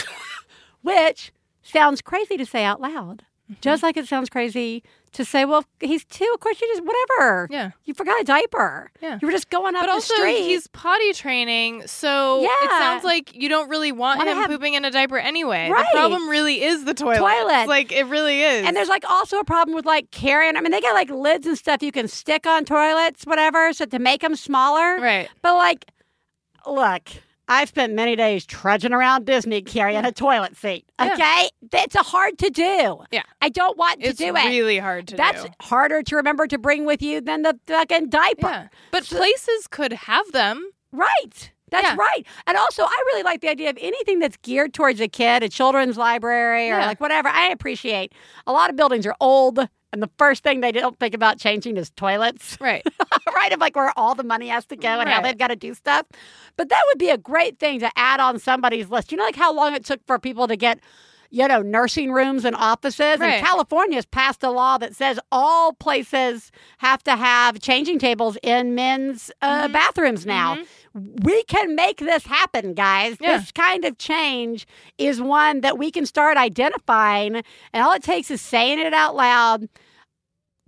Which sounds crazy to say out loud. Mm-hmm. Just like it sounds crazy to say, well, he's two. Of course, you just, whatever. Yeah. You forgot a diaper. Yeah. You were just going up But the also, street. he's potty training, so yeah. it sounds like you don't really want Wanna him have- pooping in a diaper anyway. Right. The problem really is the toilet. Toilet. Like, it really is. And there's like also a problem with like carrying. I mean, they got like lids and stuff you can stick on toilets, whatever, so to make them smaller. Right. But like, look, I've spent many days trudging around Disney carrying a toilet seat. Yeah. Okay, it's a hard to do. Yeah. I don't want to it's do it. really hard to That's do. harder to remember to bring with you than the fucking diaper. Yeah. But places could have them. Right. That's Yeah. right. And also, I really like the idea of anything that's geared towards a kid, a children's library or Yeah. like whatever. I appreciate a lot of buildings are old. And the first thing they don't think about changing is toilets, Right. right? Of like where all the money has to go and how they've got to do stuff. But that would be a great thing to add on somebody's list. You know, like how long it took for people to get, you know, nursing rooms and offices. Right. And California's passed a law that says all places have to have changing tables in men's uh, Mm-hmm. bathrooms now. We can make this happen, guys. Yeah. This kind of change is one that we can start identifying, and all it takes is saying it out loud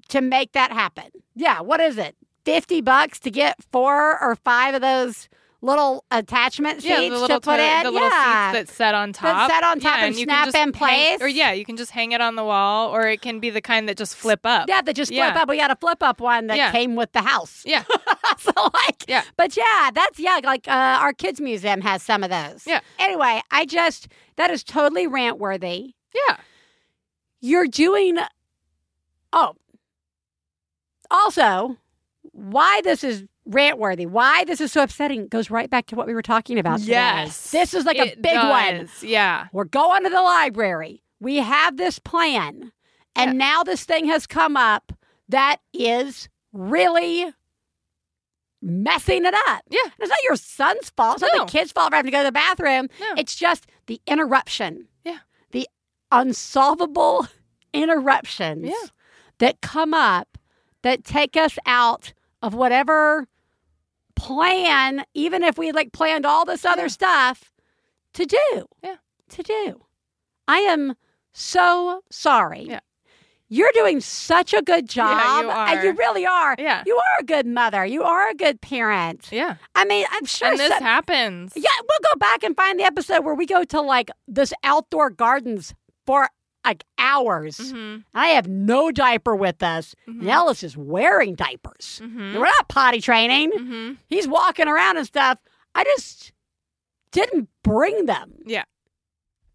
to make that happen. Yeah, what is it? 50 bucks to get four or five of those little attachment seats yeah, the little to put toilet- in. the little yeah. seats that set on top. set on top Yeah, and you snap in hang- place. or yeah, you can just hang it on the wall, or it can be the kind that just flip up. yeah, that just flip Yeah. up. We got a flip up one that came with the house. Yeah. so like, Yeah. But yeah, that's yeah, like uh, our kids museum has some of those. Yeah. Anyway, I just that is totally rant worthy. Yeah. You're doing. Oh. Also, why this is rant worthy, why this is so upsetting, goes right back to what we were talking about. today. Yes. This is like a big one. Yeah. We're going to the library. We have this plan. And Yeah. now this thing has come up that is really messing it up. Yeah. And it's not your son's fault. It's not No. the kid's fault for having to go to the bathroom. No. It's just the interruption. Yeah. The unsolvable interruptions Yeah. that come up that take us out of whatever plan, even if we like planned all this other Yeah. stuff to do. Yeah. To do. I am so sorry. Yeah. You're doing such a good job. Yeah, you And you really are. Yeah. You are a good mother. You are a good parent. Yeah. I mean, I'm sure And this some- happens. yeah, we'll go back and find the episode where we go to like this outdoor gardens for like hours. Mhm. I have no diaper with us. Mhm. And Ellis is wearing diapers. Mhm. We're not potty training. Mhm. He's walking around and stuff. I just didn't bring them Yeah.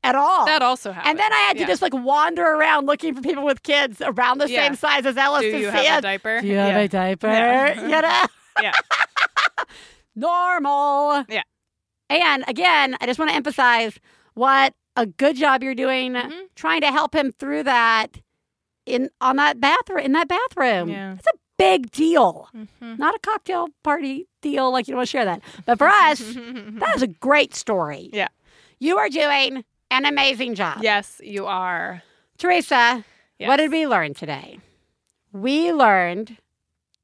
at all. That also happened. and then I had to Yeah. just like wander around looking for people with kids around the Yeah. same size as Ellis Do to you see have a diaper? Do you have a diaper? Yeah. You know? Yeah. normal. Yeah. And again, I just want to emphasize what a good job you're doing Mm-hmm. trying to help him through that in on that bathroom in that bathroom. Yeah. It's a big deal. Mhm. Not a cocktail party deal like you don't want to share that. But for us, that is a great story. Yeah. You are doing an amazing job. Yes, you are. Theresa, Yes. what did we learn today? We learned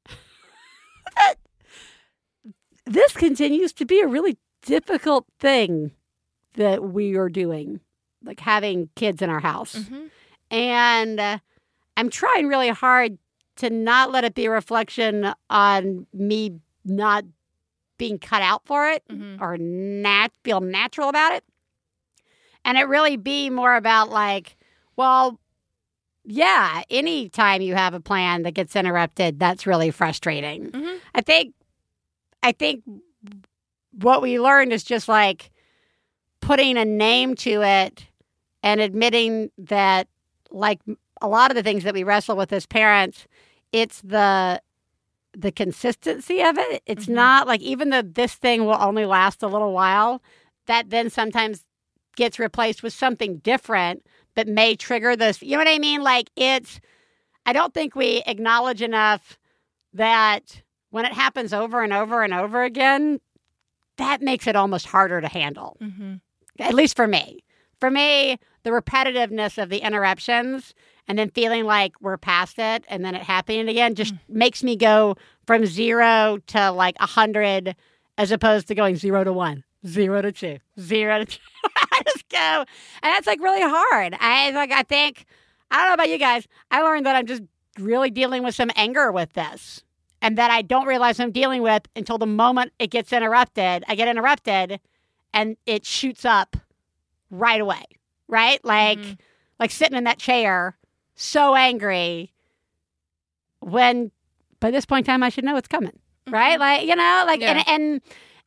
that this continues to be a really difficult thing that we are doing, like having kids in our house. Mm-hmm. And uh, I'm trying really hard to not let it be a reflection on me not being cut out for it Mhm. or nat- feel natural about it. And it really be more about like, well, yeah, anytime you have a plan that gets interrupted, that's really frustrating. Mhm. I think, I think what we learned is just like putting a name to it and admitting that, like a lot of the things that we wrestle with as parents, it's the the consistency of it. It's not like even though this thing will only last a little while, that then sometimes gets replaced with something different that may trigger this. You know what I mean? Like it's I don't think we acknowledge enough that when it happens over and over and over again, that makes it almost harder to handle. Mm-hmm. At least for me. For me, the repetitiveness of the interruptions and then feeling like we're past it and then it happening again just mm. makes me go from zero to like a hundred as opposed to going zero to one, zero to two, zero to two. I just go, and that's like really hard. I like, I think, I don't know about you guys. I learned that I'm just really dealing with some anger with this, and that I don't realize I'm dealing with until the moment it gets interrupted. I get interrupted, and it shoots up right away. Right, like, like sitting in that chair, so angry. When by this point in time, I should know it's coming. Right, like you know, like Yeah. and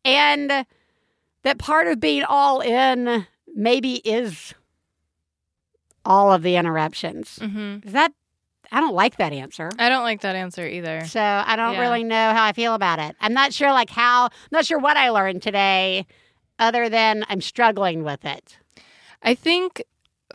and and that part of being all in maybe is all of the interruptions. Mm-hmm. Is that I don't like that answer. I don't like that answer either. So I don't Yeah. really know how I feel about it. I'm not sure like how I'm not sure what I learned today other than I'm struggling with it. I think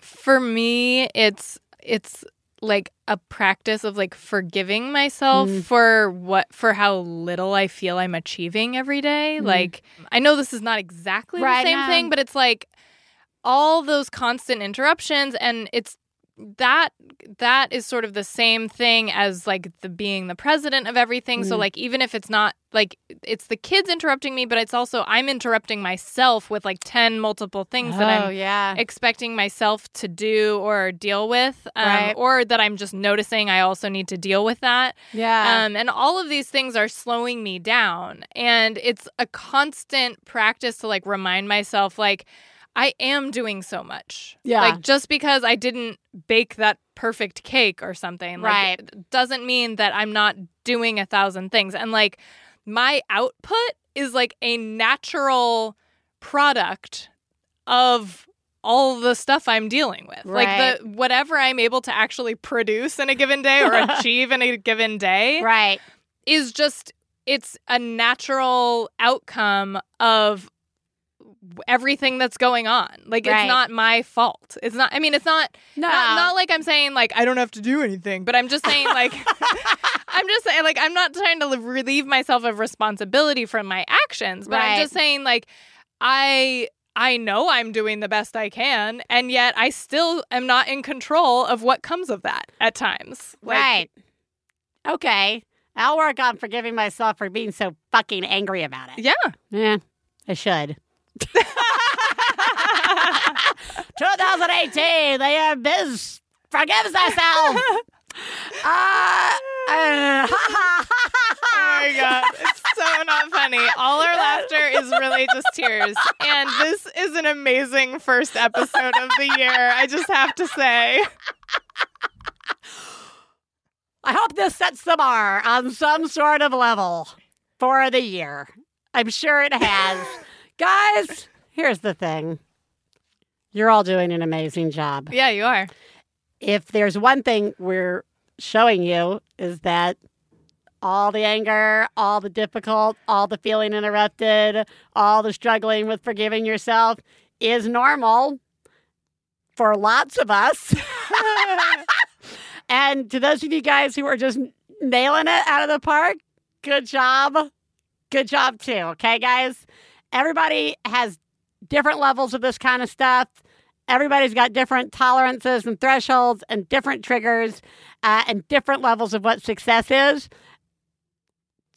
for me it's it's like a practice of like forgiving myself Mm. for what for how little I feel I'm achieving every day. Mm. Like I know this is not exactly Right, the same no. thing, but it's like all those constant interruptions and it's that that is sort of the same thing as like the being the president of everything so Mm. like even if it's not like it's the kids interrupting me but it's also i'm interrupting myself with like 10 multiple things that Oh, i'm yeah. expecting myself to do or deal with um, Right. or that i'm just noticing i also need to deal with that Yeah. um, and all of these things are slowing me down. And it's a constant practice to like remind myself, like, I am doing so much. Yeah. Like, just because I didn't bake that perfect cake or something, like, Right. doesn't mean that I'm not doing a thousand things. And like, my output is like a natural product of all the stuff I'm dealing with. Like the whatever I'm able to actually produce in a given day or achieve in a given day right. is just it's a natural outcome of everything that's going on. Like Right. it's not my fault. It's not I mean it's not No. not, not like I'm saying like I don't have to do anything, but I'm just saying like I'm just saying, like, I'm not trying to relieve myself of responsibility from my actions, but I'm just saying, like, I. I know I'm doing the best I can, and yet I still am not in control of what comes of that at times. Like, right. Okay. I'll work on forgiving myself for being so fucking angry about it. Yeah. Yeah, I should. 2018, the year Biz forgives herself. Uh, uh, Oh my god, it's so not funny. All our laughter is really just tears. And this is an amazing first episode of the year. I just have to say. I hope this sets the bar on some sort of level for the year. I'm sure it has. Guys, here's the thing you're all doing an amazing job. Yeah, you are. If there's one thing we're showing you, is that all the anger, all the difficult, all the feeling interrupted, all the struggling with forgiving yourself is normal for lots of us. and to those of you guys who are just nailing it out of the park, good job. Good job, too. Okay, guys? Everybody has different levels of this kind of stuff. Everybody's got different tolerances and thresholds and different triggers uh, and different levels of what success is.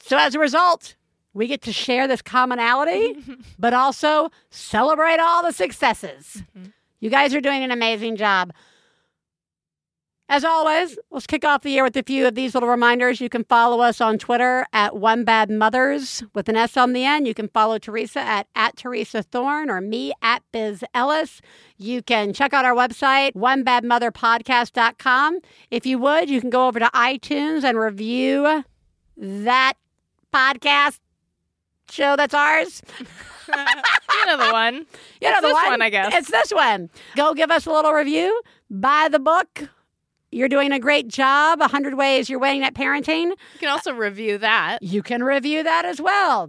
So as a result, we get to share this commonality, but also celebrate all the successes. You guys are doing an amazing job. As always, let's kick off the year with a few of these little reminders. You can follow us on Twitter at One Bad Mothers with an S on the end. You can follow Theresa at, at Theresa Thorn or me at Biz Ellis. You can check out our website, onebadmotherpodcast.com. If you would, you can go over to iTunes and review that podcast show that's ours. you know the one. You know It's the this one? one, I guess. It's this one. Go give us a little review. Buy the book. You're doing a great job. 100 Ways You're Winning at Parenting. You can also review that. You can review that as well.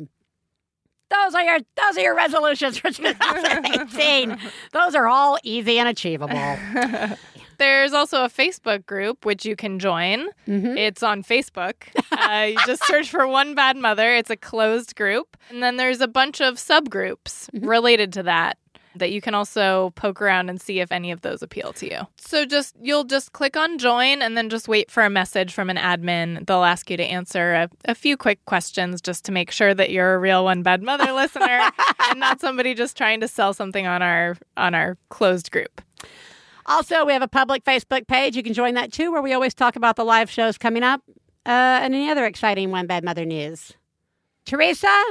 Those are your those are your resolutions for 2018. those are all easy and achievable. There's also a Facebook group which you can join. Mm-hmm. It's on Facebook. uh, you just search for One Bad Mother. It's a closed group. And then there's a bunch of subgroups Mm-hmm. related to that that you can also poke around and see if any of those appeal to you. So just you'll just click on join and then just wait for a message from an admin. They'll ask you to answer a, a few quick questions just to make sure that you're a real One Bad Mother listener and not somebody just trying to sell something on our on our closed group. Also, we have a public Facebook page. You can join that too, where we always talk about the live shows coming up uh, and any other exciting One Bad Mother news. Theresa,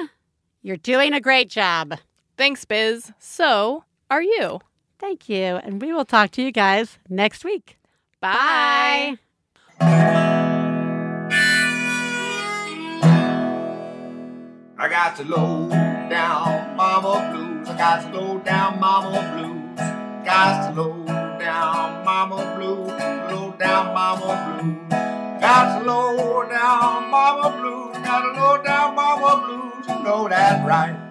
you're doing a great job. Thanks, Biz. So are you. Thank you. And we will talk to you guys next week. Bye. I got the low down mama blues. I got the low down mama blues. Got the low down mama blues. Low down mama blues. Got the low down mama blues. Got the low down mama blues. You know that right.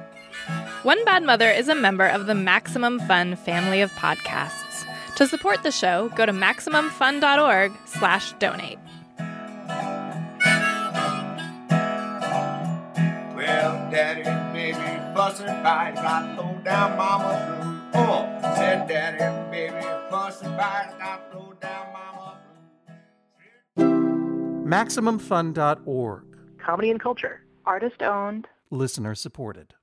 One Bad Mother is a member of the Maximum Fun family of podcasts. To support the show, go to MaximumFun.org slash donate. Well, daddy and baby fussing fight. Got low down mama blues. Oh, said daddy and baby fussing fight. Got low down mama MaximumFun.org. Comedy and culture. Artist owned. Listener supported.